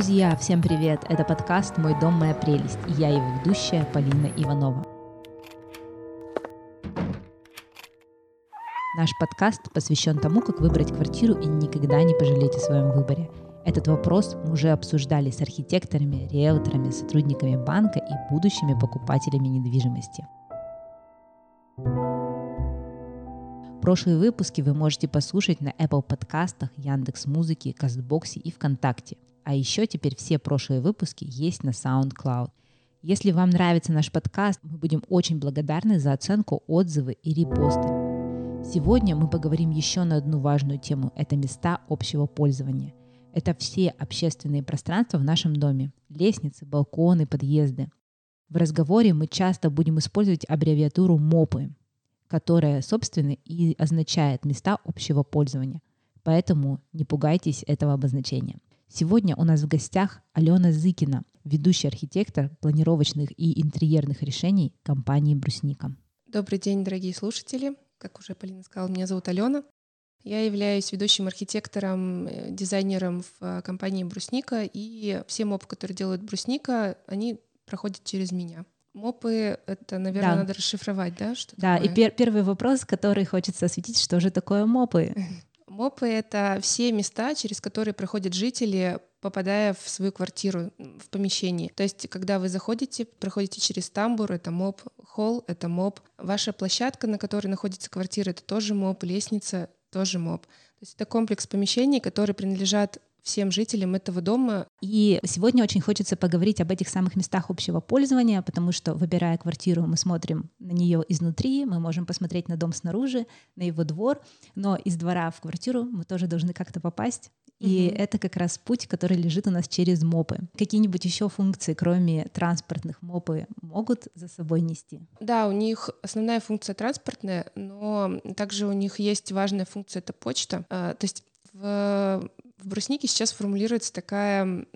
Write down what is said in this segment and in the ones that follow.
Друзья, всем привет! Это подкаст «Мой дом, моя прелесть» и я его ведущая Полина Иванова. Наш подкаст посвящен тому, как выбрать квартиру и никогда не пожалеть о своем выборе. Этот вопрос мы уже обсуждали с архитекторами, риэлторами, сотрудниками банка и будущими покупателями недвижимости. Прошлые выпуски вы можете послушать на Apple подкастах, Яндекс Музыке, Кастбоксе и ВКонтакте. А еще теперь все прошлые выпуски есть на SoundCloud. Если вам нравится наш подкаст, мы будем очень благодарны за оценку, отзывы и репосты. Сегодня мы поговорим еще на одну важную тему – это места общего пользования. Это все общественные пространства в нашем доме – лестницы, балконы, подъезды. В разговоре мы часто будем использовать аббревиатуру МОПы, которая, собственно, и означает места общего пользования. Поэтому не пугайтесь этого обозначения. Сегодня у нас в гостях Алена Зыкина, ведущий архитектор планировочных и интерьерных решений компании «Брусника». Добрый день, дорогие слушатели. Как уже Полина сказала, меня зовут Алена. Я являюсь ведущим архитектором, э, дизайнером в э, компании «Брусника», и все мопы, которые делают «Брусника», они проходят через меня. Мопы — это, наверное, да. надо расшифровать, да? Что да, такое? и пер- первый вопрос, который хочется осветить, что же такое мопы? Мопы — это все места, через которые проходят жители, попадая в свою квартиру, в помещение. То есть, когда вы заходите, проходите через тамбур, это моп, холл — это моп, ваша площадка, на которой находится квартира, это тоже моп, лестница — тоже моп. То есть это комплекс помещений, которые принадлежат всем жителям этого дома. И сегодня очень хочется поговорить об этих самых местах общего пользования, потому что, выбирая квартиру, мы смотрим на нее изнутри, мы можем посмотреть на дом снаружи, на его двор, но из двора в квартиру мы тоже должны как-то попасть. И угу. это как раз путь, который лежит у нас через мопы. Какие-нибудь еще функции, кроме транспортных, мопы могут за собой нести? Да, у них основная функция транспортная, но также у них есть важная функция — это почта. А, то есть в в бруснике сейчас формулируется такая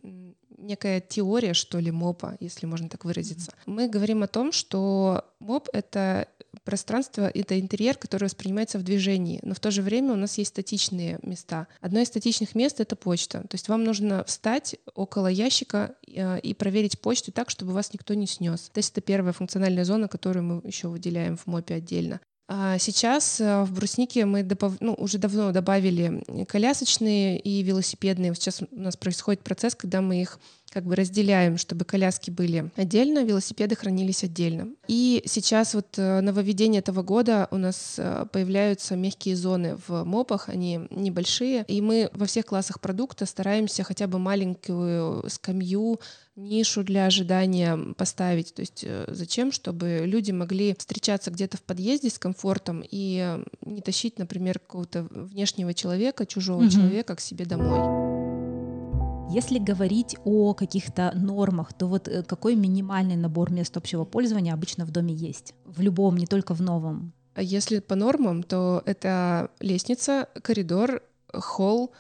некая теория, что ли, МОПа, если можно так выразиться. Мы говорим о том, что МОП — это пространство, это интерьер, который воспринимается в движении, но в то же время у нас есть статичные места. Одно из статичных мест — это почта. То есть вам нужно встать около ящика э, и проверить почту так, чтобы вас никто не снес. То есть это первая функциональная зона, которую мы еще выделяем в МОПе отдельно. А сейчас э, в бруснике мы добав... ну, уже давно добавили колясочные и велосипедные. Сейчас у нас происходит процесс, когда мы их как бы разделяем, чтобы коляски были отдельно, велосипеды хранились отдельно. И сейчас вот э, нововведение этого года у нас э, появляются мягкие зоны в мопах, они небольшие, и мы во всех классах продукта стараемся хотя бы маленькую скамью, нишу для ожидания поставить. То есть э, зачем? Чтобы люди могли встречаться где-то в подъезде с комфортом и не тащить, например, какого-то внешнего человека, чужого mm-hmm. человека к себе домой. Если говорить о каких-то нормах, то вот э, какой минимальный набор мест общего пользования обычно в доме есть? В любом, не только в новом. Если по нормам, то это лестница, коридор, холл,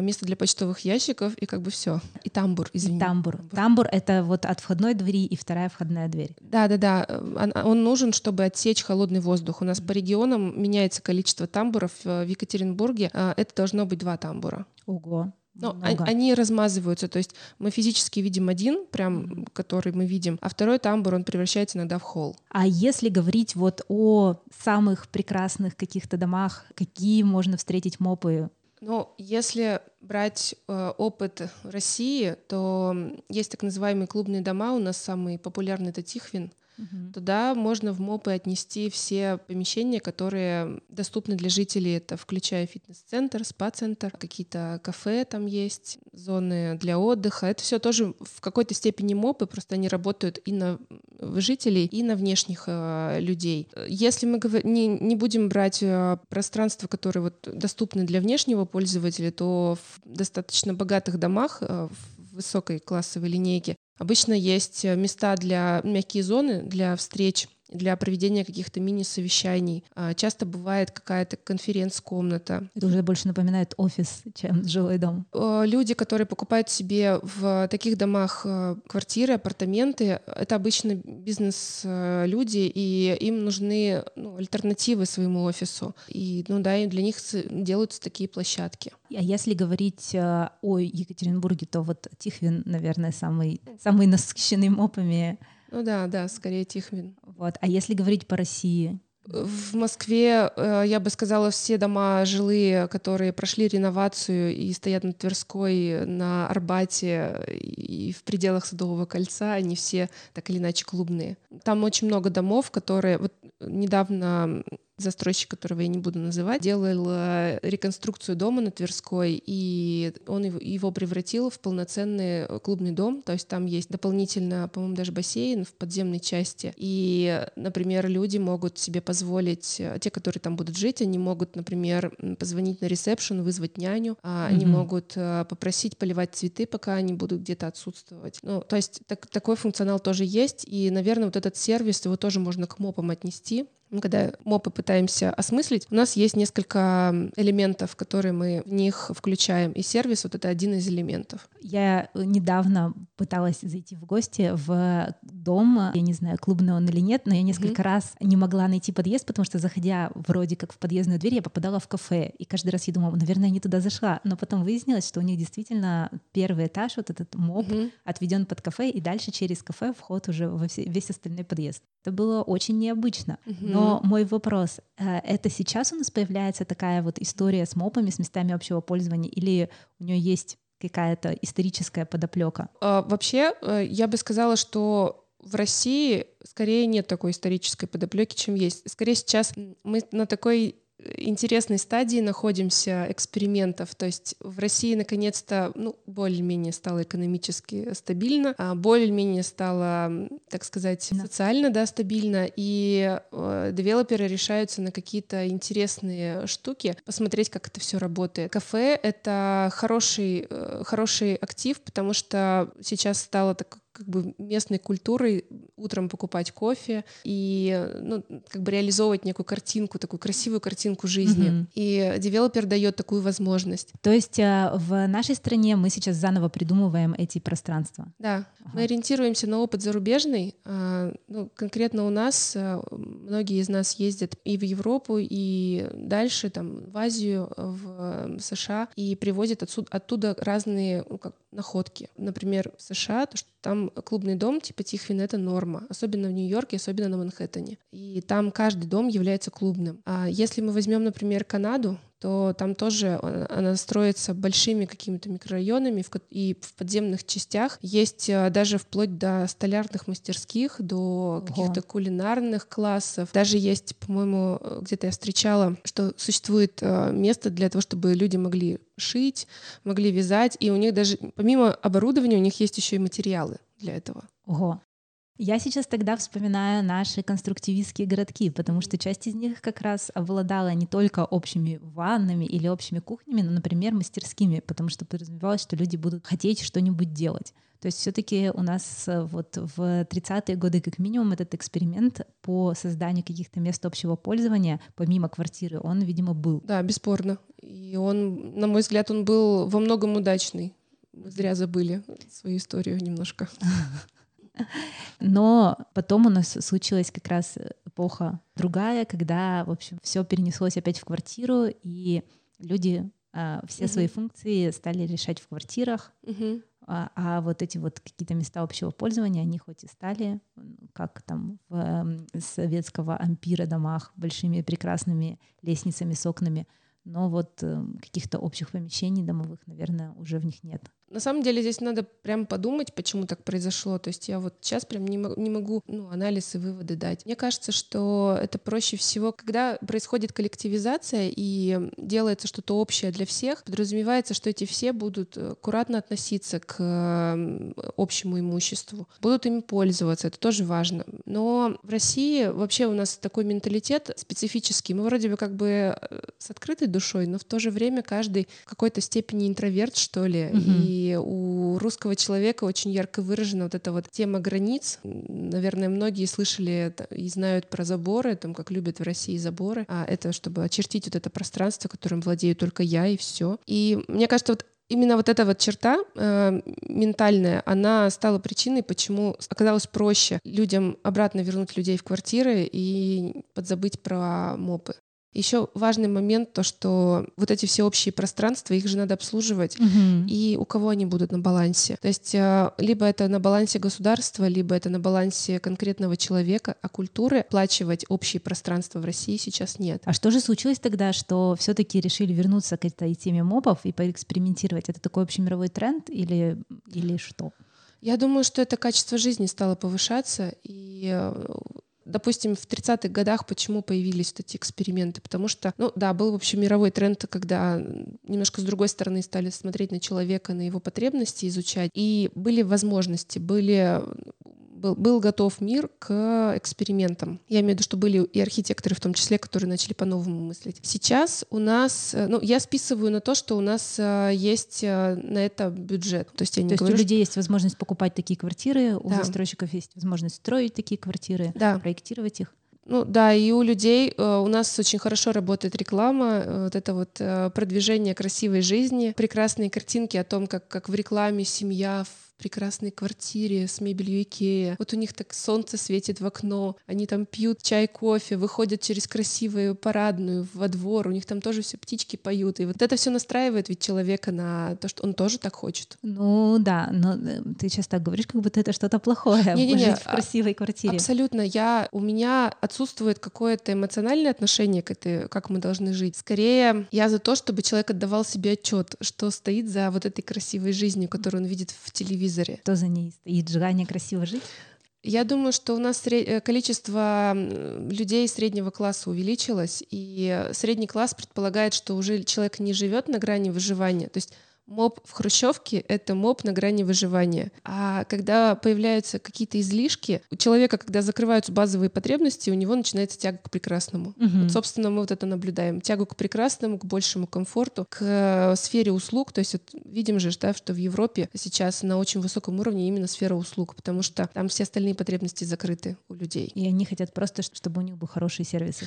место для почтовых ящиков и как бы все. И тамбур, извини. И тамбур. тамбур. Тамбур — это вот от входной двери и вторая входная дверь. Да-да-да. Он, он нужен, чтобы отсечь холодный воздух. У нас по регионам меняется количество тамбуров. В Екатеринбурге а, это должно быть два тамбура. Ого. Но много. они размазываются, то есть мы физически видим один, прям, mm-hmm. который мы видим, а второй тамбур, он превращается иногда в холл. А если говорить вот о самых прекрасных каких-то домах, какие можно встретить мопы? Ну, если брать э, опыт России, то есть так называемые клубные дома, у нас самый популярный это Тихвин, Угу. Туда можно в МОПы отнести все помещения, которые доступны для жителей. Это включая фитнес-центр, спа-центр, какие-то кафе там есть, зоны для отдыха. Это все тоже в какой-то степени МОПы, просто они работают и на жителей, и на внешних э, людей. Если мы не, не будем брать э, пространства, которые вот доступны для внешнего пользователя, то в достаточно богатых домах, э, в высокой классовой линейке, Обычно есть места для мягкие зоны, для встреч для проведения каких-то мини-совещаний. А, часто бывает какая-то конференц-комната. Это уже больше напоминает офис, чем жилой дом. Люди, которые покупают себе в таких домах квартиры, апартаменты, это обычно бизнес-люди, и им нужны ну, альтернативы своему офису. И, ну да, и для них делаются такие площадки. А если говорить э, о Екатеринбурге, то вот Тихвин, наверное, самый, самый насыщенный мопами. Ну да, да, скорее Тихвин. Вот. А если говорить по России? В Москве, э, я бы сказала, все дома жилые, которые прошли реновацию и стоят на Тверской, на Арбате и в пределах Садового кольца, они все так или иначе клубные. Там очень много домов, которые... Вот недавно застройщик, которого я не буду называть, делал э, реконструкцию дома на Тверской, и он его превратил в полноценный э, клубный дом, то есть там есть дополнительно, по-моему, даже бассейн в подземной части, и, например, люди могут себе позволить, э, те, которые там будут жить, они могут, например, позвонить на ресепшн, вызвать няню, mm-hmm. они могут попросить поливать цветы, пока они будут где-то отсутствовать. Ну, то есть так, такой функционал тоже есть, и, наверное, вот этот сервис, его тоже можно к мопам отнести, когда мопы пытаемся осмыслить, у нас есть несколько элементов, которые мы в них включаем, и сервис вот это один из элементов. Я недавно пыталась зайти в гости в дом, я не знаю, клубный он или нет, но я несколько mm-hmm. раз не могла найти подъезд, потому что, заходя вроде как в подъездную дверь, я попадала в кафе, и каждый раз я думала, наверное, я не туда зашла, но потом выяснилось, что у них действительно первый этаж, вот этот моп, mm-hmm. отведен под кафе, и дальше через кафе вход уже во все, весь остальной подъезд. Это было очень необычно. Mm-hmm. Но мой вопрос, э, это сейчас у нас появляется такая вот история с мопами, с местами общего пользования, или у нее есть какая-то историческая подоплека? А, вообще, э, я бы сказала, что в России скорее нет такой исторической подоплеки, чем есть. Скорее сейчас мы на такой интересной стадии находимся экспериментов. То есть в России наконец-то ну, более-менее стало экономически стабильно, а более-менее стало, так сказать, социально да, стабильно, и э, девелоперы решаются на какие-то интересные штуки, посмотреть, как это все работает. Кафе — это хороший, э, хороший актив, потому что сейчас стало так как бы местной культурой утром покупать кофе и ну, как бы реализовывать некую картинку, такую красивую картинку жизни. Mm-hmm. И девелопер дает такую возможность. То есть э, в нашей стране мы сейчас заново придумываем эти пространства. Да, ага. мы ориентируемся на опыт зарубежный. А, ну, конкретно у нас э, многие из нас ездят и в Европу, и дальше там в Азию, в США и привозят отсюда, оттуда разные ну, как, находки. Например, в США, то, что там клубный дом типа Тихвин — это норма, особенно в Нью-Йорке, особенно на Манхэттене. И там каждый дом является клубным. А если мы возьмем, например, Канаду, то там тоже она строится большими какими-то микрорайонами и в подземных частях есть э, даже вплоть до столярных мастерских, до каких-то кулинарных классов. Даже есть, по-моему, э, где-то я встречала, что существует э, место для того, чтобы люди могли шить, могли вязать, и у них даже помимо оборудования у них есть еще и материалы для этого. Ого. Я сейчас тогда вспоминаю наши конструктивистские городки, потому что часть из них как раз обладала не только общими ваннами или общими кухнями, но, например, мастерскими, потому что подразумевалось, что люди будут хотеть что-нибудь делать. То есть все-таки у нас э, вот в 30-е годы как минимум этот эксперимент по созданию каких-то мест общего пользования, помимо квартиры, он, видимо, был. Да, бесспорно. И он, на мой взгляд, он был во многом удачный. Мы зря забыли свою историю немножко. Но потом у нас случилась как раз эпоха другая, когда, в общем, все перенеслось опять в квартиру, и люди а, все угу. свои функции стали решать в квартирах, угу. а, а вот эти вот какие-то места общего пользования, они хоть и стали, как там в советского ампира домах, большими прекрасными лестницами с окнами, но вот э, каких-то общих помещений домовых, наверное, уже в них нет. На самом деле здесь надо прям подумать, почему так произошло. То есть я вот сейчас прям не, могу, не могу ну, анализ и выводы дать. Мне кажется, что это проще всего, когда происходит коллективизация и делается что-то общее для всех, подразумевается, что эти все будут аккуратно относиться к общему имуществу, будут им пользоваться, это тоже важно. Но в России вообще у нас такой менталитет специфический. Мы вроде бы как бы э, с открытой душой, но в то же время каждый в какой-то степени интроверт, что ли, mm-hmm. и У русского человека очень ярко выражена вот эта вот тема границ. Наверное, многие слышали и знают про заборы, там, как любят в России заборы. А это чтобы очертить вот это пространство, которым владею только я и все. И мне кажется, вот именно вот эта вот черта э, ментальная, она стала причиной, почему оказалось проще людям обратно вернуть людей в квартиры и подзабыть про мопы. Еще важный момент то, что вот эти все общие пространства, их же надо обслуживать, угу. и у кого они будут на балансе. То есть э, либо это на балансе государства, либо это на балансе конкретного человека, а культуры оплачивать общие пространства в России сейчас нет. А что же случилось тогда, что все-таки решили вернуться к этой теме мобов и поэкспериментировать? Это такой общемировой тренд или, или что? Я думаю, что это качество жизни стало повышаться, и э, допустим, в 30-х годах почему появились эти эксперименты? Потому что, ну да, был, в общем, мировой тренд, когда немножко с другой стороны стали смотреть на человека, на его потребности, изучать. И были возможности, были был, был готов мир к экспериментам. Я имею в виду, что были и архитекторы в том числе, которые начали по-новому мыслить. Сейчас у нас, э, ну, я списываю на то, что у нас э, есть э, на это бюджет. То есть, я не то говорю, есть у людей есть возможность покупать такие квартиры, у да. застройщиков есть возможность строить такие квартиры, да. проектировать их. Ну да, и у людей у нас очень хорошо работает реклама, вот это вот продвижение красивой жизни, прекрасные картинки о том, как, как в рекламе семья прекрасной квартире с мебелью Икея. Вот у них так солнце светит в окно, они там пьют чай, кофе, выходят через красивую парадную во двор, у них там тоже все птички поют. И вот это все настраивает ведь человека на то, что он тоже так хочет. Ну да, но э, ты сейчас так говоришь, как будто это что-то плохое, не, не, не, жить в а, красивой квартире. Абсолютно. Я, у меня отсутствует какое-то эмоциональное отношение к этой, как мы должны жить. Скорее, я за то, чтобы человек отдавал себе отчет, что стоит за вот этой красивой жизнью, которую он видит в телевизоре телевизоре. Что за ней стоит? Желание красиво жить? Я думаю, что у нас э, количество людей среднего класса увеличилось, и средний класс предполагает, что уже человек не живет на грани выживания. То есть Моб в хрущевке — это моб на грани выживания. А когда появляются какие-то излишки, у человека, когда закрываются базовые потребности, у него начинается тяга к прекрасному. Угу. Вот, собственно, мы вот это наблюдаем. Тягу к прекрасному, к большему комфорту, к э, сфере услуг. То есть вот видим же, да, что в Европе сейчас на очень высоком уровне именно сфера услуг, потому что там все остальные потребности закрыты у людей. И они хотят просто, чтобы у них был хороший сервис,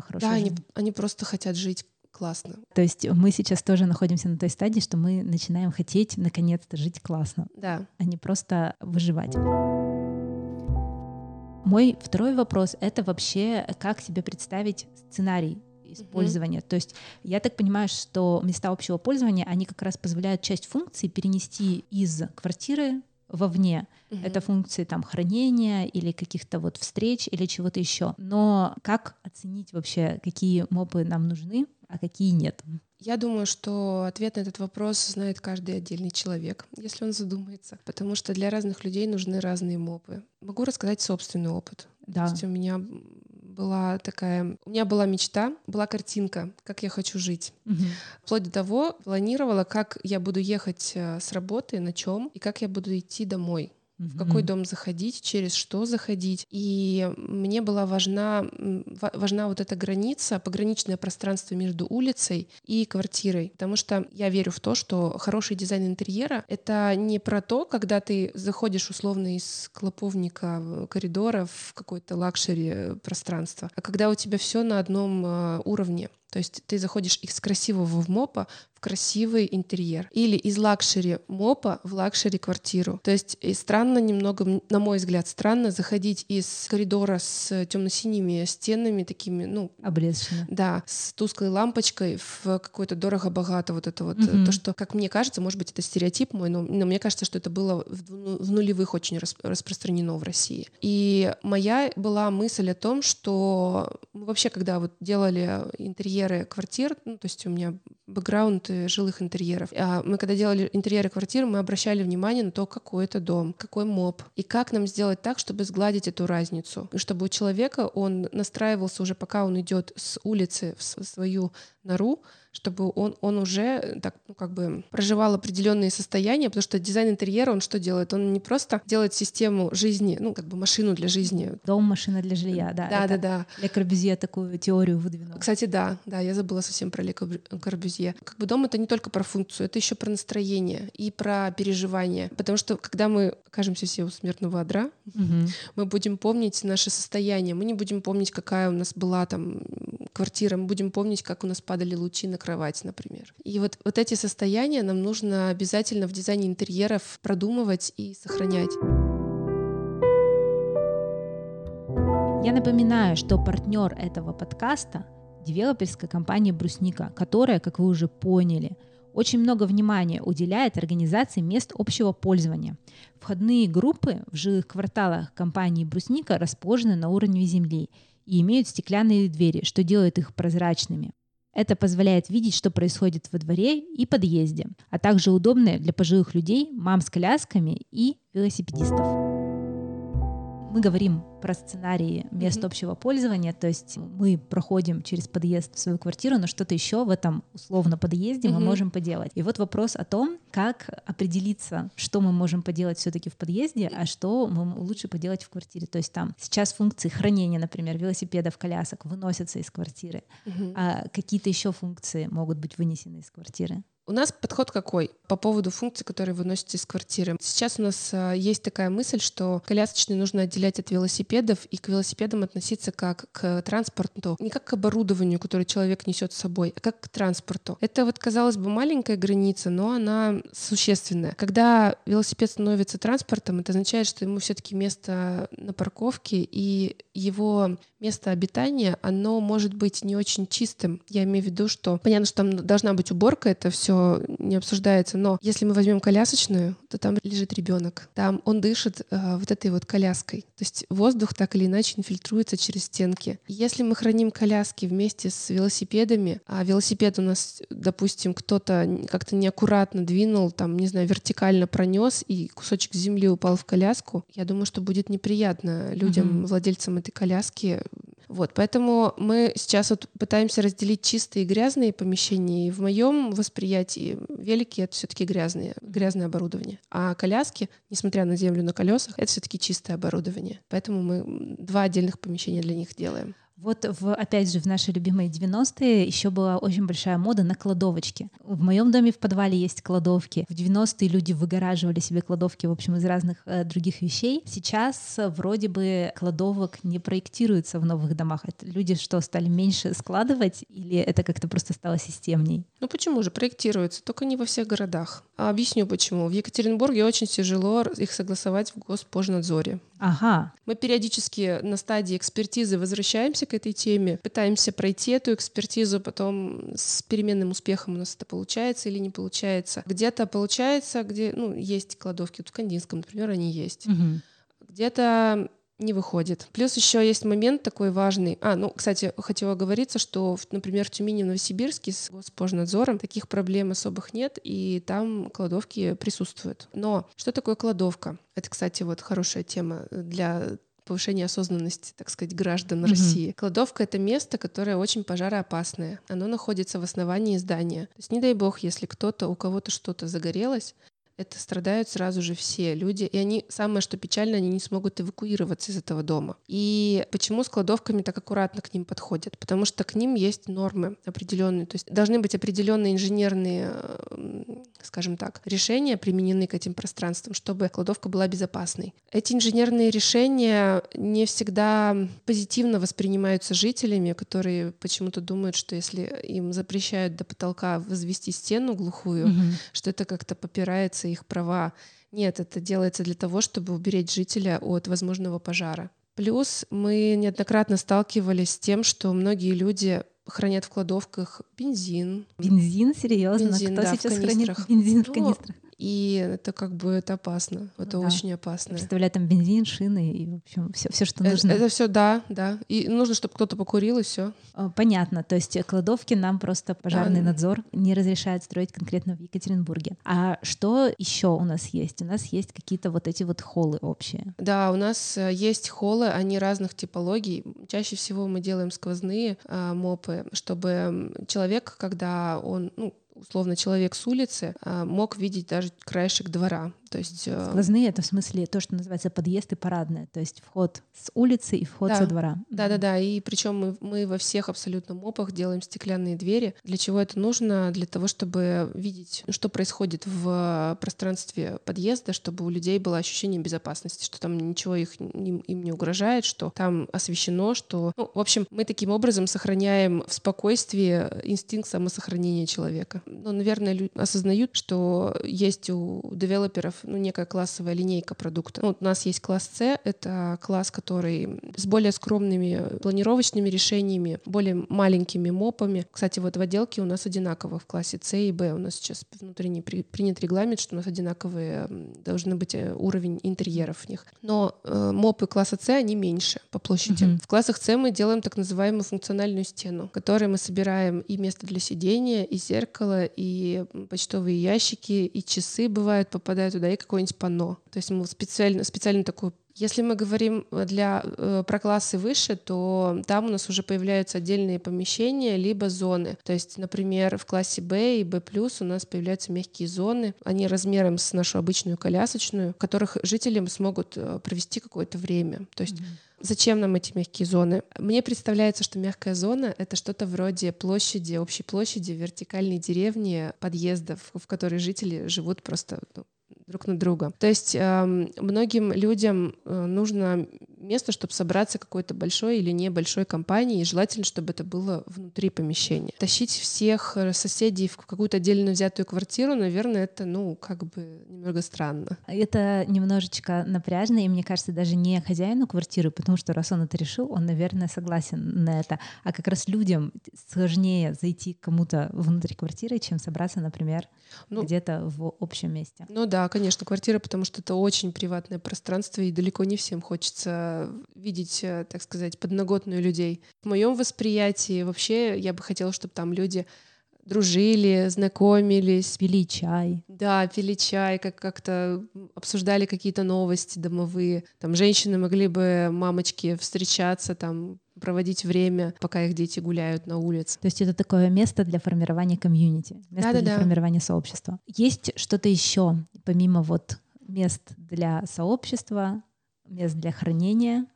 хороший Да, они, они просто хотят жить классно. То есть мы сейчас тоже находимся на той стадии, что мы начинаем хотеть наконец-то жить классно, да. а не просто выживать. Мой второй вопрос — это вообще как себе представить сценарий использования. Mm-hmm. То есть я так понимаю, что места общего пользования, они как раз позволяют часть функций перенести из квартиры вовне. Угу. Это функции там хранения или каких-то вот встреч или чего-то еще. Но как оценить вообще, какие мопы нам нужны, а какие нет? Я думаю, что ответ на этот вопрос знает каждый отдельный человек, если он задумается, потому что для разных людей нужны разные мопы. Могу рассказать собственный опыт. Да. То есть у меня была такая, у меня была мечта, была картинка, как я хочу жить. Угу. Вплоть до того планировала, как я буду ехать э, с работы, на чем и как я буду идти домой в какой дом заходить, через что заходить. И мне была важна, важна вот эта граница, пограничное пространство между улицей и квартирой. Потому что я верю в то, что хороший дизайн интерьера — это не про то, когда ты заходишь условно из клоповника коридора в какое-то лакшери пространство, а когда у тебя все на одном э, уровне. То есть ты заходишь из красивого мопа в красивый интерьер. Или из лакшери мопа в лакшери квартиру. То есть и странно немного, на мой взгляд, странно заходить из коридора с темно-синими стенами такими, ну... Облезшими. Да, с тусклой лампочкой в какое-то дорого-богато вот это вот. Mm-hmm. То, что, как мне кажется, может быть, это стереотип мой, но, но мне кажется, что это было в, ну, в нулевых очень рас, распространено в России. И моя была мысль о том, что мы вообще, когда вот делали интерьер интерьеры квартир, ну, то есть у меня бэкграунд жилых интерьеров. А мы когда делали интерьеры квартир, мы обращали внимание на то, какой это дом, какой моб, и как нам сделать так, чтобы сгладить эту разницу, и чтобы у человека он настраивался уже, пока он идет с улицы в свою нору, чтобы он, он уже э, так, ну, как бы проживал определенные состояния, потому что дизайн интерьера, он что делает? Он не просто делает систему жизни, ну, как бы машину для жизни. Дом, машина для жилья, да. Да, да, да. Ле Корбюзье такую теорию выдвинул. Кстати, да, да, я забыла совсем про Ле Корбюзье друзья. Как бы дом это не только про функцию, это еще про настроение и про переживание. Потому что когда мы окажемся все у смертного одра, угу. мы будем помнить наше состояние. Мы не будем помнить, какая у нас была там квартира, мы будем помнить, как у нас падали лучи на кровать, например. И вот, вот эти состояния нам нужно обязательно в дизайне интерьеров продумывать и сохранять. Я напоминаю, что партнер этого подкаста – девелоперская компания «Брусника», которая, как вы уже поняли, очень много внимания уделяет организации мест общего пользования. Входные группы в жилых кварталах компании «Брусника» расположены на уровне земли и имеют стеклянные двери, что делает их прозрачными. Это позволяет видеть, что происходит во дворе и подъезде, а также удобное для пожилых людей, мам с колясками и велосипедистов мы говорим про сценарии мест mm-hmm. общего пользования, то есть мы проходим через подъезд в свою квартиру, но что-то еще в этом условно подъезде mm-hmm. мы можем поделать. И вот вопрос о том, как определиться, что мы можем поделать все-таки в подъезде, а что мы лучше поделать в квартире. То есть там сейчас функции хранения, например, велосипедов, колясок выносятся из квартиры, mm-hmm. а какие-то еще функции могут быть вынесены из квартиры. У нас подход какой по поводу функций, которые выносятся из квартиры? Сейчас у нас а, есть такая мысль, что колясочные нужно отделять от велосипедов и к велосипедам относиться как к транспорту, не как к оборудованию, которое человек несет с собой, а как к транспорту. Это вот, казалось бы, маленькая граница, но она существенная. Когда велосипед становится транспортом, это означает, что ему все-таки место на парковке, и его место обитания, оно может быть не очень чистым. Я имею в виду, что понятно, что там должна быть уборка, это все не обсуждается, но если мы возьмем колясочную, то там лежит ребенок, там он дышит э, вот этой вот коляской, то есть воздух так или иначе инфильтруется через стенки. Если мы храним коляски вместе с велосипедами, а велосипед у нас, допустим, кто-то как-то неаккуратно двинул, там, не знаю, вертикально пронес и кусочек земли упал в коляску, я думаю, что будет неприятно людям, mm-hmm. владельцам этой коляски вот, поэтому мы сейчас вот пытаемся разделить чистые и грязные помещения. И в моем восприятии велики это все-таки грязные, грязное оборудование. А коляски, несмотря на землю на колесах, это все-таки чистое оборудование. Поэтому мы два отдельных помещения для них делаем. Вот в, опять же в наши любимые 90-е еще была очень большая мода на кладовочки. В моем доме в подвале есть кладовки. В 90-е люди выгораживали себе кладовки, в общем, из разных э, других вещей. Сейчас вроде бы кладовок не проектируется в новых домах. Это люди что, стали меньше складывать или это как-то просто стало системней? Ну почему же? Проектируется, только не во всех городах. А объясню почему. В Екатеринбурге очень тяжело их согласовать в Госпожнадзоре. Ага. Мы периодически на стадии экспертизы возвращаемся к этой теме, пытаемся пройти эту экспертизу, потом с переменным успехом у нас это получается или не получается. Где-то получается, где ну, есть кладовки, вот в Кандинском, например, они есть. Угу. Где-то не выходит. Плюс еще есть момент такой важный. А, ну, кстати, хотела оговориться, что, например, в Тюмени, в Новосибирске с Госпожнадзором таких проблем особых нет, и там кладовки присутствуют. Но что такое кладовка? Это, кстати, вот хорошая тема для повышения осознанности, так сказать, граждан mm-hmm. России. Кладовка — это место, которое очень пожароопасное. Оно находится в основании здания. То есть, не дай бог, если кто-то, у кого-то что-то загорелось, это страдают сразу же все люди, и они, самое что печально, они не смогут эвакуироваться из этого дома. И почему с кладовками так аккуратно к ним подходят? Потому что к ним есть нормы определенные, то есть должны быть определенные инженерные, скажем так, решения применены к этим пространствам, чтобы кладовка была безопасной. Эти инженерные решения не всегда позитивно воспринимаются жителями, которые почему-то думают, что если им запрещают до потолка возвести стену глухую, mm-hmm. что это как-то попирается их права. Нет, это делается для того, чтобы уберечь жителя от возможного пожара. Плюс мы неоднократно сталкивались с тем, что многие люди хранят в кладовках бензин. Бензин? Серьезно? Бензин, Кто да, сейчас в хранит бензин в ну, канистрах? И это как бы это опасно, это да. очень опасно. Представляю там бензин, шины и в общем все, все что нужно. Это, это все, да, да. И нужно, чтобы кто-то покурил и все. А, понятно. То есть кладовки нам просто пожарный да. надзор не разрешает строить конкретно в Екатеринбурге. А что еще у нас есть? У нас есть какие-то вот эти вот холлы общие. Да, у нас э, есть холлы, они разных типологий. Чаще всего мы делаем сквозные а, мопы, чтобы человек, когда он, ну, условно человек с улицы а, мог видеть даже краешек двора То есть, э, Сквозные — это в смысле то, что называется подъезд и парадная, то есть вход с улицы и вход да. со двора. Да-да-да, и причем мы, мы во всех абсолютно мопах делаем стеклянные двери. Для чего это нужно? Для того, чтобы видеть, что происходит в пространстве подъезда, чтобы у людей было ощущение безопасности, что там ничего их, им, им не угрожает, что там освещено, что... Ну, в общем, мы таким образом сохраняем в спокойствии инстинкт самосохранения человека. Ну, наверное, люди осознают, что есть у девелоперов ну, некая классовая линейка продукта. Ну, вот у нас есть класс C, это класс, который с более скромными планировочными решениями, более маленькими мопами. Кстати, вот в отделке у нас одинаково в классе C и B. У нас сейчас внутренний при, принят регламент, что у нас одинаковые должны быть э, уровень интерьеров в них. Но э, мопы класса C, они меньше по площади. Mm-hmm. В классах C мы делаем так называемую функциональную стену, в которой мы собираем и место для сидения, и зеркало, и почтовые ящики, и часы бывают, попадают туда, и какое-нибудь панно. То есть мы специально, специально такую если мы говорим для, э, про классы выше, то там у нас уже появляются отдельные помещения, либо зоны. То есть, например, в классе B и B+, у нас появляются мягкие зоны. Они размером с нашу обычную колясочную, в которых жители смогут э, провести какое-то время. То есть mm-hmm. Зачем нам эти мягкие зоны? Мне представляется, что мягкая зона — это что-то вроде площади, общей площади, вертикальной деревни, подъездов, в которой жители живут просто ну, друг на друга. То есть э, многим людям э, нужно место, чтобы собраться какой-то большой или небольшой компании, и желательно, чтобы это было внутри помещения. Тащить всех э, соседей в какую-то отдельно взятую квартиру, наверное, это, ну, как бы немного странно. Это немножечко напряжно, и мне кажется, даже не хозяину квартиры, потому что раз он это решил, он, наверное, согласен на это, а как раз людям сложнее зайти к кому-то внутрь квартиры, чем собраться, например, ну, где-то в общем месте. Ну да, конечно, квартира, потому что это очень приватное пространство, и далеко не всем хочется видеть, э, так сказать, подноготную людей. В моем восприятии вообще я бы хотела, чтобы там люди дружили, знакомились. Пили чай. Да, пили чай, как как-то обсуждали какие-то новости домовые. Там женщины могли бы, мамочки, встречаться, там проводить время, пока их дети гуляют на улице. То есть это такое место для формирования комьюнити, место да, для формирования сообщества. Есть что-то еще, помимо вот мест для сообщества, мест для хранения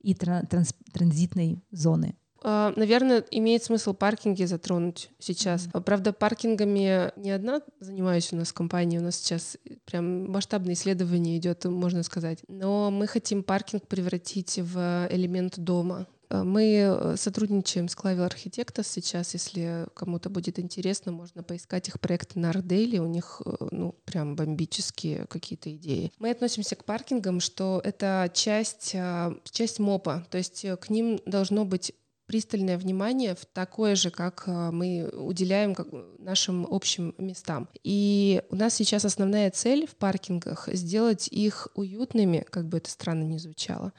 и транс транзитной зоны. А, наверное, имеет смысл паркинги затронуть сейчас. Mm-hmm. Правда, паркингами не одна занимаюсь у нас в компании, у нас сейчас прям масштабное исследование идет, можно сказать. Но мы хотим паркинг превратить в элемент дома. Э, мы э, сотрудничаем с Clavel Architects сейчас, если кому-то будет интересно, можно поискать их проекты на Ардейле, у них э, ну, прям бомбические какие-то идеи. Мы относимся к паркингам, что это часть, часть МОПа, то есть к ним должно быть пристальное внимание в такое же, как мы уделяем нашим общим местам. И у нас сейчас основная цель в паркингах — сделать их уютными, как бы это странно ни звучало,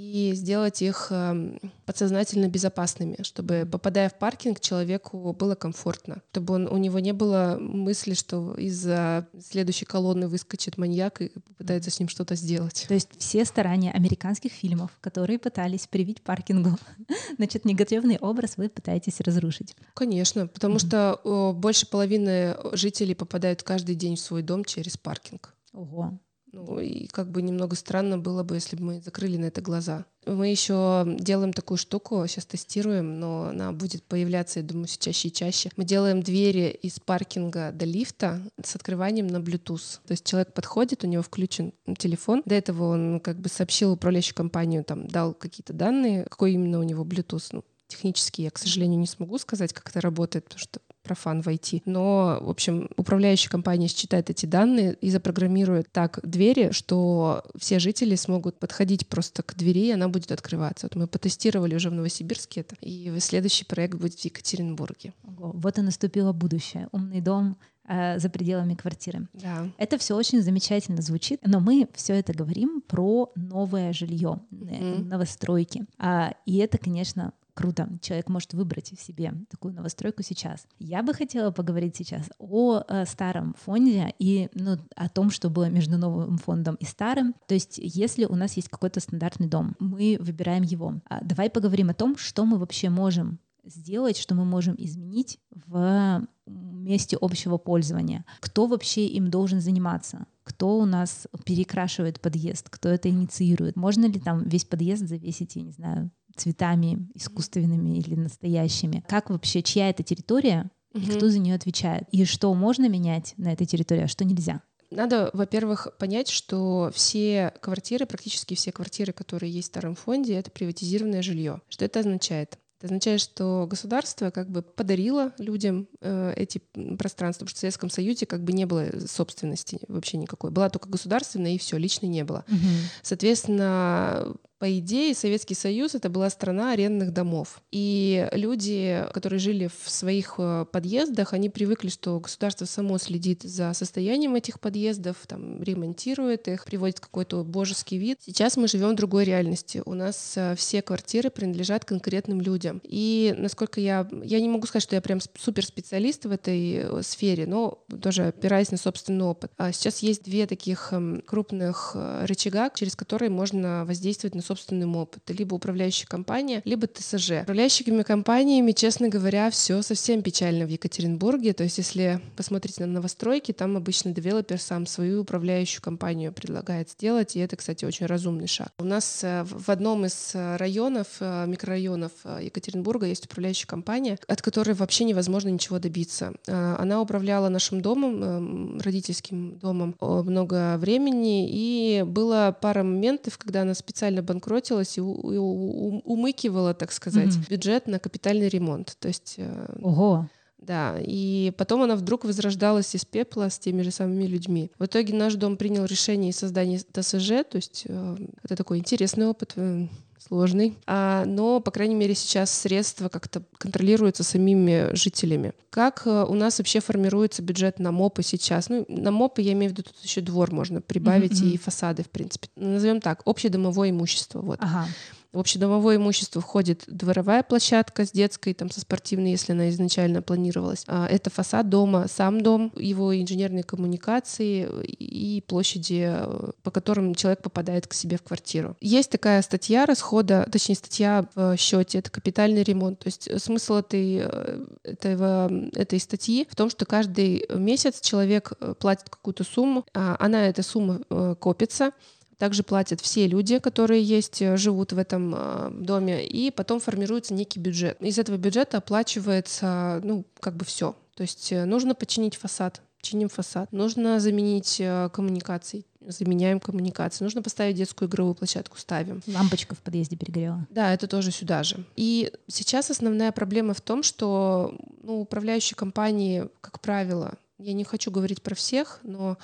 и сделать их эм, подсознательно безопасными, чтобы, попадая в паркинг, человеку было комфортно, чтобы он, у него не было мысли, что из-за следующей колонны выскочит маньяк и попытается с ним что-то сделать. То есть все старания американских фильмов, которые пытались привить паркингу, значит, негативный образ вы пытаетесь разрушить. Конечно, потому mm-hmm. что больше половины жителей попадают каждый день в свой дом через паркинг. Ого. Ну, и как бы немного странно было бы, если бы мы закрыли на это глаза. Мы еще делаем такую штуку, сейчас тестируем, но она будет появляться, я думаю, все чаще и чаще. Мы делаем двери из паркинга до лифта с открыванием на Bluetooth. То есть человек подходит, у него включен телефон. До этого он как бы сообщил управляющую компанию, там, дал какие-то данные, какой именно у него Bluetooth. Ну, технически я, к сожалению, не смогу сказать, как это работает, потому что профан в IT. Но, в общем, управляющая компания считает эти данные и запрограммирует так двери, что все жители смогут подходить просто к двери, и она будет открываться. Вот мы потестировали уже в Новосибирске это, и следующий проект будет в Екатеринбурге. Ого, вот и наступило будущее. Умный дом э, за пределами квартиры. Да. Это все очень замечательно звучит, но мы все это говорим про новое жилье, mm-hmm. новостройки. А, и это, конечно, круто. Человек может выбрать в себе такую новостройку сейчас. Я бы хотела поговорить сейчас о э, старом фонде и ну, о том, что было между новым фондом и старым. То есть, если у нас есть какой-то стандартный дом, мы выбираем его. А давай поговорим о том, что мы вообще можем сделать, что мы можем изменить в месте общего пользования. Кто вообще им должен заниматься? кто у нас перекрашивает подъезд, кто это инициирует. Можно ли там весь подъезд завесить, я не знаю, цветами искусственными или настоящими? Как вообще, чья это территория, и кто за нее отвечает? И что можно менять на этой территории, а что нельзя? Надо, во-первых, понять, что все квартиры, практически все квартиры, которые есть в старом фонде, это приватизированное жилье. Что это означает? Это означает, что государство как бы подарило людям э, эти пространства, потому что в Советском Союзе как бы не было собственности вообще никакой. Была только государственная, и все, личной не было. Угу. Соответственно, по идее, Советский Союз — это была страна арендных домов. И люди, которые жили в своих э, подъездах, они привыкли, что государство само следит за состоянием этих подъездов, там, ремонтирует их, приводит какой-то божеский вид. Сейчас мы живем в другой реальности. У нас э, все квартиры принадлежат конкретным людям. И насколько я... Я не могу сказать, что я прям суперспециалист в этой э, сфере, но тоже опираясь на собственный опыт. А сейчас есть две таких эм, крупных рычага, через которые можно воздействовать на собственным опытом. Либо управляющая компания, либо ТСЖ. Управляющими компаниями, честно говоря, все совсем печально в Екатеринбурге. То есть если посмотреть на новостройки, там обычно девелопер сам свою управляющую компанию предлагает сделать, и это, кстати, очень разумный шаг. У нас э, в одном из э, районов, э, микрорайонов Екатеринбурга есть управляющая компания, от которой вообще невозможно ничего добиться. Она управляла нашим домом, эм, родительским домом много времени, и было пара моментов, когда она специально банкротировала банкротилась и, умыкивала, так сказать, mm-hmm. бюджет на капитальный ремонт. То есть... Э, Ого! Да, и потом она вдруг возрождалась из пепла с теми же самыми людьми. В итоге наш дом принял решение о создании ТСЖ, то есть э, это такой интересный опыт, э, сложный, а, но, по крайней мере, сейчас средства как-то контролируются самими жителями. Как э, у нас вообще формируется бюджет на МОПы сейчас? Ну, на МОПы я имею в виду, тут еще двор можно прибавить mm-hmm. и фасады, в принципе. Назовем так, общедомовое имущество. Вот. Ага. В общедомовое имущество входит дворовая площадка с детской, там, со спортивной, если она изначально планировалась. А, это фасад дома, сам дом, его инженерные коммуникации и площади, э, по которым человек попадает к себе в квартиру. Есть такая статья расхода, точнее статья в счете, это капитальный ремонт. То есть смысл этой, э, этого, этой статьи в том, что каждый месяц человек э, платит какую-то сумму, а она, эта сумма копится, также платят все люди, которые есть, э, живут в этом э, доме, и потом формируется некий бюджет. Из этого бюджета оплачивается, ну, как бы все. То есть э, нужно починить фасад, чиним фасад. Нужно заменить коммуникации, заменяем коммуникации. Нужно поставить детскую игровую площадку, ставим. Лампочка в подъезде перегорела. Да, это тоже сюда же. И сейчас основная проблема в том, что ну, управляющие компании, как правило, я не хочу говорить про всех, но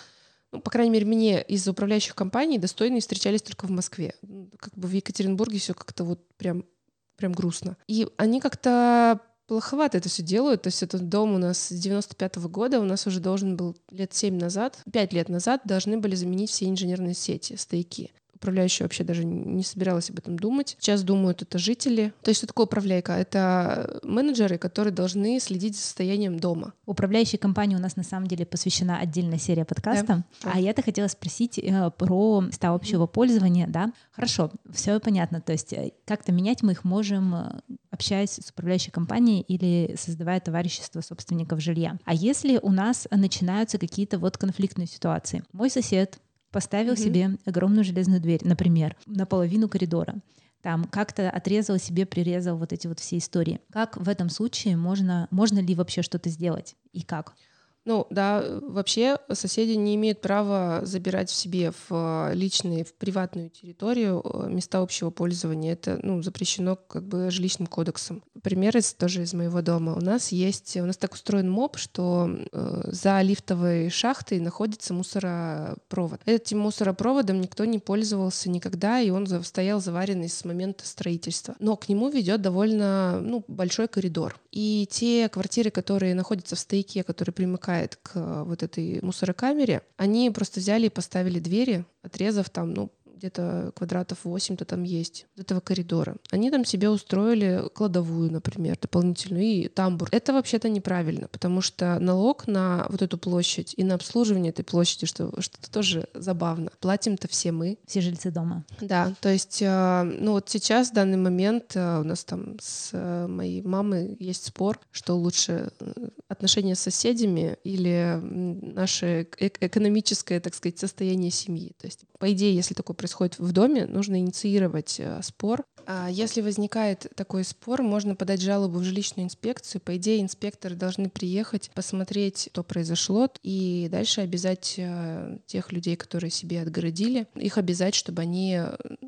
ну, по крайней мере, мне из управляющих компаний достойные встречались только в Москве. Как бы в Екатеринбурге все как-то вот прям, прям грустно. И они как-то плоховато это все делают. То есть этот дом у нас с 95 -го года, у нас уже должен был лет 7 назад, 5 лет назад должны были заменить все инженерные сети, стояки управляющая вообще даже не собиралась об этом думать. Сейчас думают это жители. То есть что такое управляйка? Это менеджеры, которые должны следить за состоянием дома. Управляющей компании у нас на самом деле посвящена отдельная серия подкаста. Да. А я-то хотела спросить э, про места общего пользования, да? Хорошо, все понятно. То есть э, как-то менять мы их можем, э, общаясь с управляющей компанией или создавая товарищество собственников жилья. А если у нас начинаются какие-то вот конфликтные ситуации? Мой сосед поставил mm-hmm. себе огромную железную дверь, например, наполовину коридора. Там как-то отрезал себе, прирезал вот эти вот все истории. Как в этом случае можно, можно ли вообще что-то сделать и как? Ну да, вообще соседи не имеют права забирать в себе в э, личные, в приватную территорию э, места общего пользования. Это ну, запрещено как бы жилищным кодексом. Пример из, тоже из моего дома. У нас есть, у нас так устроен МОП, что э, за лифтовой шахтой находится мусоропровод. Этим мусоропроводом никто не пользовался никогда, и он стоял заваренный с момента строительства. Но к нему ведет довольно ну, большой коридор. И те квартиры, которые находятся в стояке, которые примыкают к вот этой мусорокамере, они просто взяли и поставили двери, отрезав там, ну, где-то квадратов 8-то там есть, этого коридора. Они там себе устроили кладовую, например, дополнительную, и тамбур. Это вообще-то неправильно, потому что налог на вот эту площадь и на обслуживание этой площади, что, что тоже забавно, платим-то все мы. Все жильцы дома. Да, то есть, э, ну вот сейчас, в данный момент, э, у нас там с э, моей мамой есть спор, что лучше отношения с соседями или наше экономическое, так сказать, состояние семьи. То есть, по идее, если такое происходит в доме, нужно инициировать э, спор. А если возникает такой спор, можно подать жалобу в жилищную инспекцию. По идее, инспекторы должны приехать, посмотреть, что произошло, и дальше обязать э, тех людей, которые себе отгородили, их обязать, чтобы они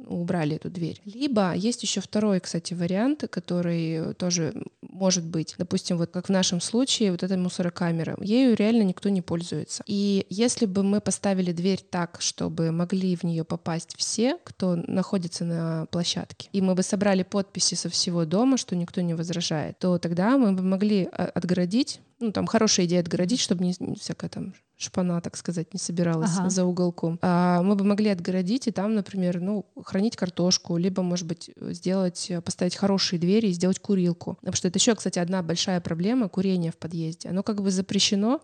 убрали эту дверь. Либо есть еще второй, кстати, вариант, который тоже может быть. Допустим, вот как в нашем случае, вот эта мусорокамера, ею реально никто не пользуется. И если бы мы поставили дверь так, чтобы могли в нее попасть все, кто находится на площадке, и мы бы собрали подписи со всего дома, что никто не возражает, то тогда мы бы могли а, отгородить ну, там хорошая идея отгородить, чтобы не, всякая там шпана, так сказать, не собиралась ага. за уголком. А мы бы могли отгородить и там, например, ну, хранить картошку, либо, может быть, сделать, поставить хорошие двери и сделать курилку. Потому что это еще, кстати, одна большая проблема — курение в подъезде. Оно как бы запрещено,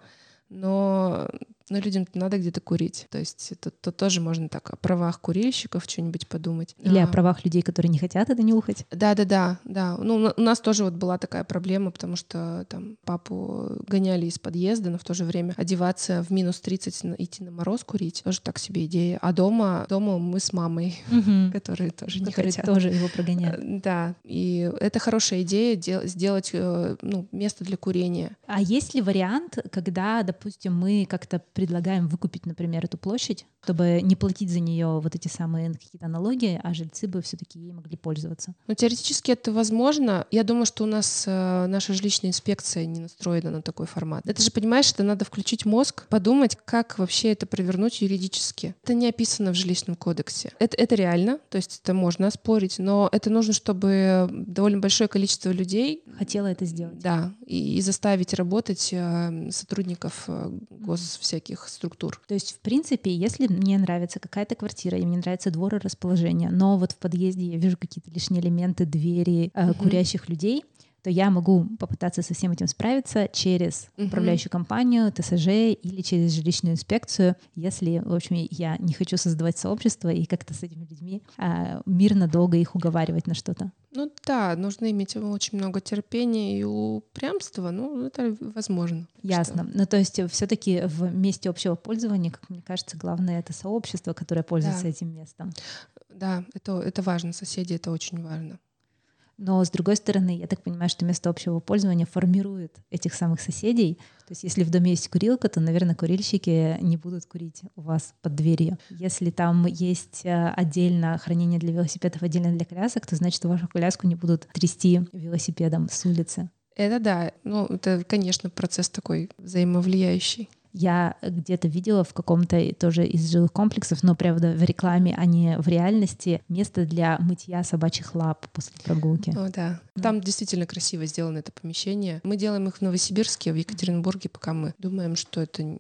но но людям надо где-то курить. То есть тут, тут тоже можно так о правах курильщиков что-нибудь подумать. Или а, о правах людей, которые не хотят это нюхать. Да, да, да, да. Ну, у нас тоже вот была такая проблема, потому что там папу гоняли из подъезда, но в то же время одеваться в минус 30, идти на мороз курить, тоже так себе идея. А дома, дома мы с мамой, угу. которые тоже не которые хотят. тоже его прогоняют. Э, да, и это хорошая идея сделать э, ну, место для курения. А есть ли вариант, когда, допустим, мы как-то предлагаем выкупить, например, эту площадь, чтобы не платить за нее вот эти самые какие-то налоги, а жильцы бы все-таки ей могли пользоваться. Ну, теоретически это возможно. Я думаю, что у нас э, наша жилищная инспекция не настроена на такой формат. Это же, понимаешь, это надо включить мозг, подумать, как вообще это провернуть юридически. Это не описано в жилищном кодексе. Это, это реально, то есть это можно спорить, но это нужно, чтобы довольно большое количество людей хотело это сделать. Да, и, и заставить работать э, сотрудников э, гос всяких таких структур. То есть, в принципе, если мне нравится какая-то квартира, и мне нравится двор и расположение, но вот в подъезде я вижу какие-то лишние элементы, двери, э, курящих людей, то я могу попытаться со всем этим справиться через управляющую компанию, ТСЖ или через жилищную инспекцию, если, в общем, я не хочу создавать сообщество и как-то с этими людьми а, мирно долго их уговаривать на что-то. Ну да, нужно иметь очень много терпения и упрямства, ну это возможно. Ясно. Что... Ну то есть все-таки в месте общего пользования, как мне кажется, главное это сообщество, которое пользуется да. этим местом. Да, это, это важно, соседи это очень важно. Но с другой стороны, я так понимаю, что место общего пользования формирует этих самых соседей. То есть если в доме есть курилка, то, наверное, курильщики не будут курить у вас под дверью. Если там есть э, отдельно хранение для велосипедов, отдельно для колясок, то значит, вашу коляску не будут трясти велосипедом с улицы. Это да. Ну, это, конечно, процесс такой взаимовлияющий. Я где-то видела в каком-то тоже из жилых комплексов, но, правда, в рекламе, а не в реальности, место для мытья собачьих лап после прогулки. О, да. Там действительно красиво сделано это помещение. Мы делаем их в Новосибирске, в Екатеринбурге, пока мы думаем, что это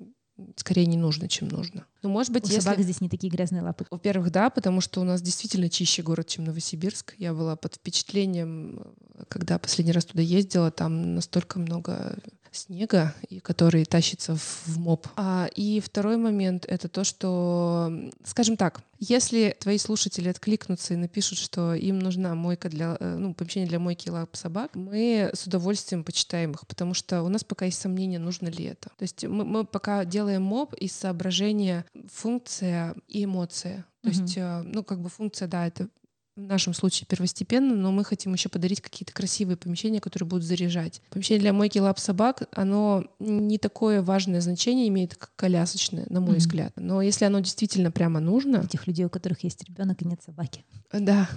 скорее не нужно, чем нужно. Ну, может быть, у если... собак здесь не такие грязные лапы. Во-первых, да, потому что у нас действительно чище город, чем Новосибирск. Я была под впечатлением, когда последний раз туда ездила, там настолько много снега, и который тащится в, моб. А, и второй момент — это то, что, скажем так, если твои слушатели откликнутся и напишут, что им нужна мойка для, э, ну, помещение для мойки лап собак, мы с удовольствием почитаем их, потому что у нас пока есть сомнения, нужно ли это. То есть мы, мы пока делаем моб из соображения функция и эмоция. То mm-hmm. есть, э, ну, как бы функция, да, это в нашем случае первостепенно, но мы хотим еще подарить какие-то красивые помещения, которые будут заряжать. Помещение для мойки лап собак, оно не такое важное значение имеет, как колясочное, на мой mm-hmm. взгляд. Но если оно действительно прямо нужно... Этих людей, у которых есть ребенок и нет собаки. Да,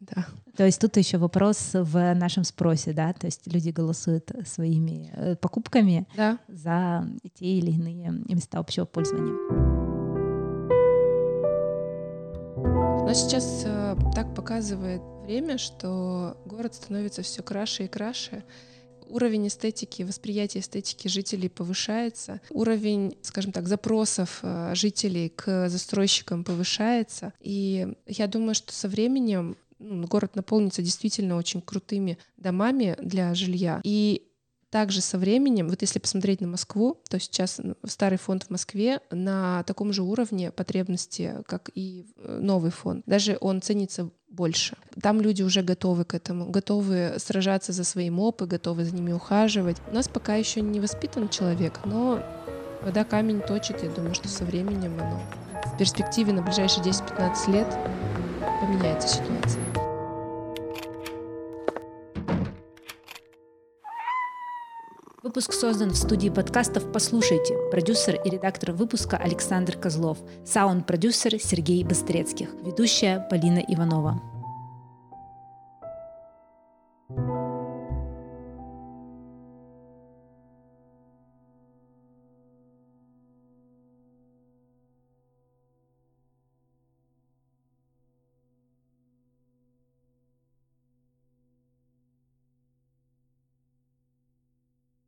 да. То есть тут еще вопрос в нашем спросе, да, то есть люди голосуют своими э, покупками да. за те или иные места общего пользования. Но сейчас э, так показывает время, что город становится все краше и краше. Уровень эстетики, восприятие эстетики жителей повышается. Уровень, скажем так, запросов э, жителей к застройщикам повышается. И я думаю, что со временем ну, город наполнится действительно очень крутыми домами для жилья. И также со временем, вот если посмотреть на Москву, то сейчас старый фонд в Москве на таком же уровне потребности, как и э, новый фонд. Даже он ценится больше. Там люди уже готовы к этому, готовы сражаться за свои мопы, готовы за ними ухаживать. У нас пока еще не воспитан человек, но вода камень точит. Я думаю, что со временем оно в перспективе на ближайшие 10-15 лет поменяется ситуация. Выпуск создан в студии подкастов «Послушайте». Продюсер и редактор выпуска Александр Козлов. Саунд-продюсер Сергей Быстрецких. Ведущая Полина Иванова.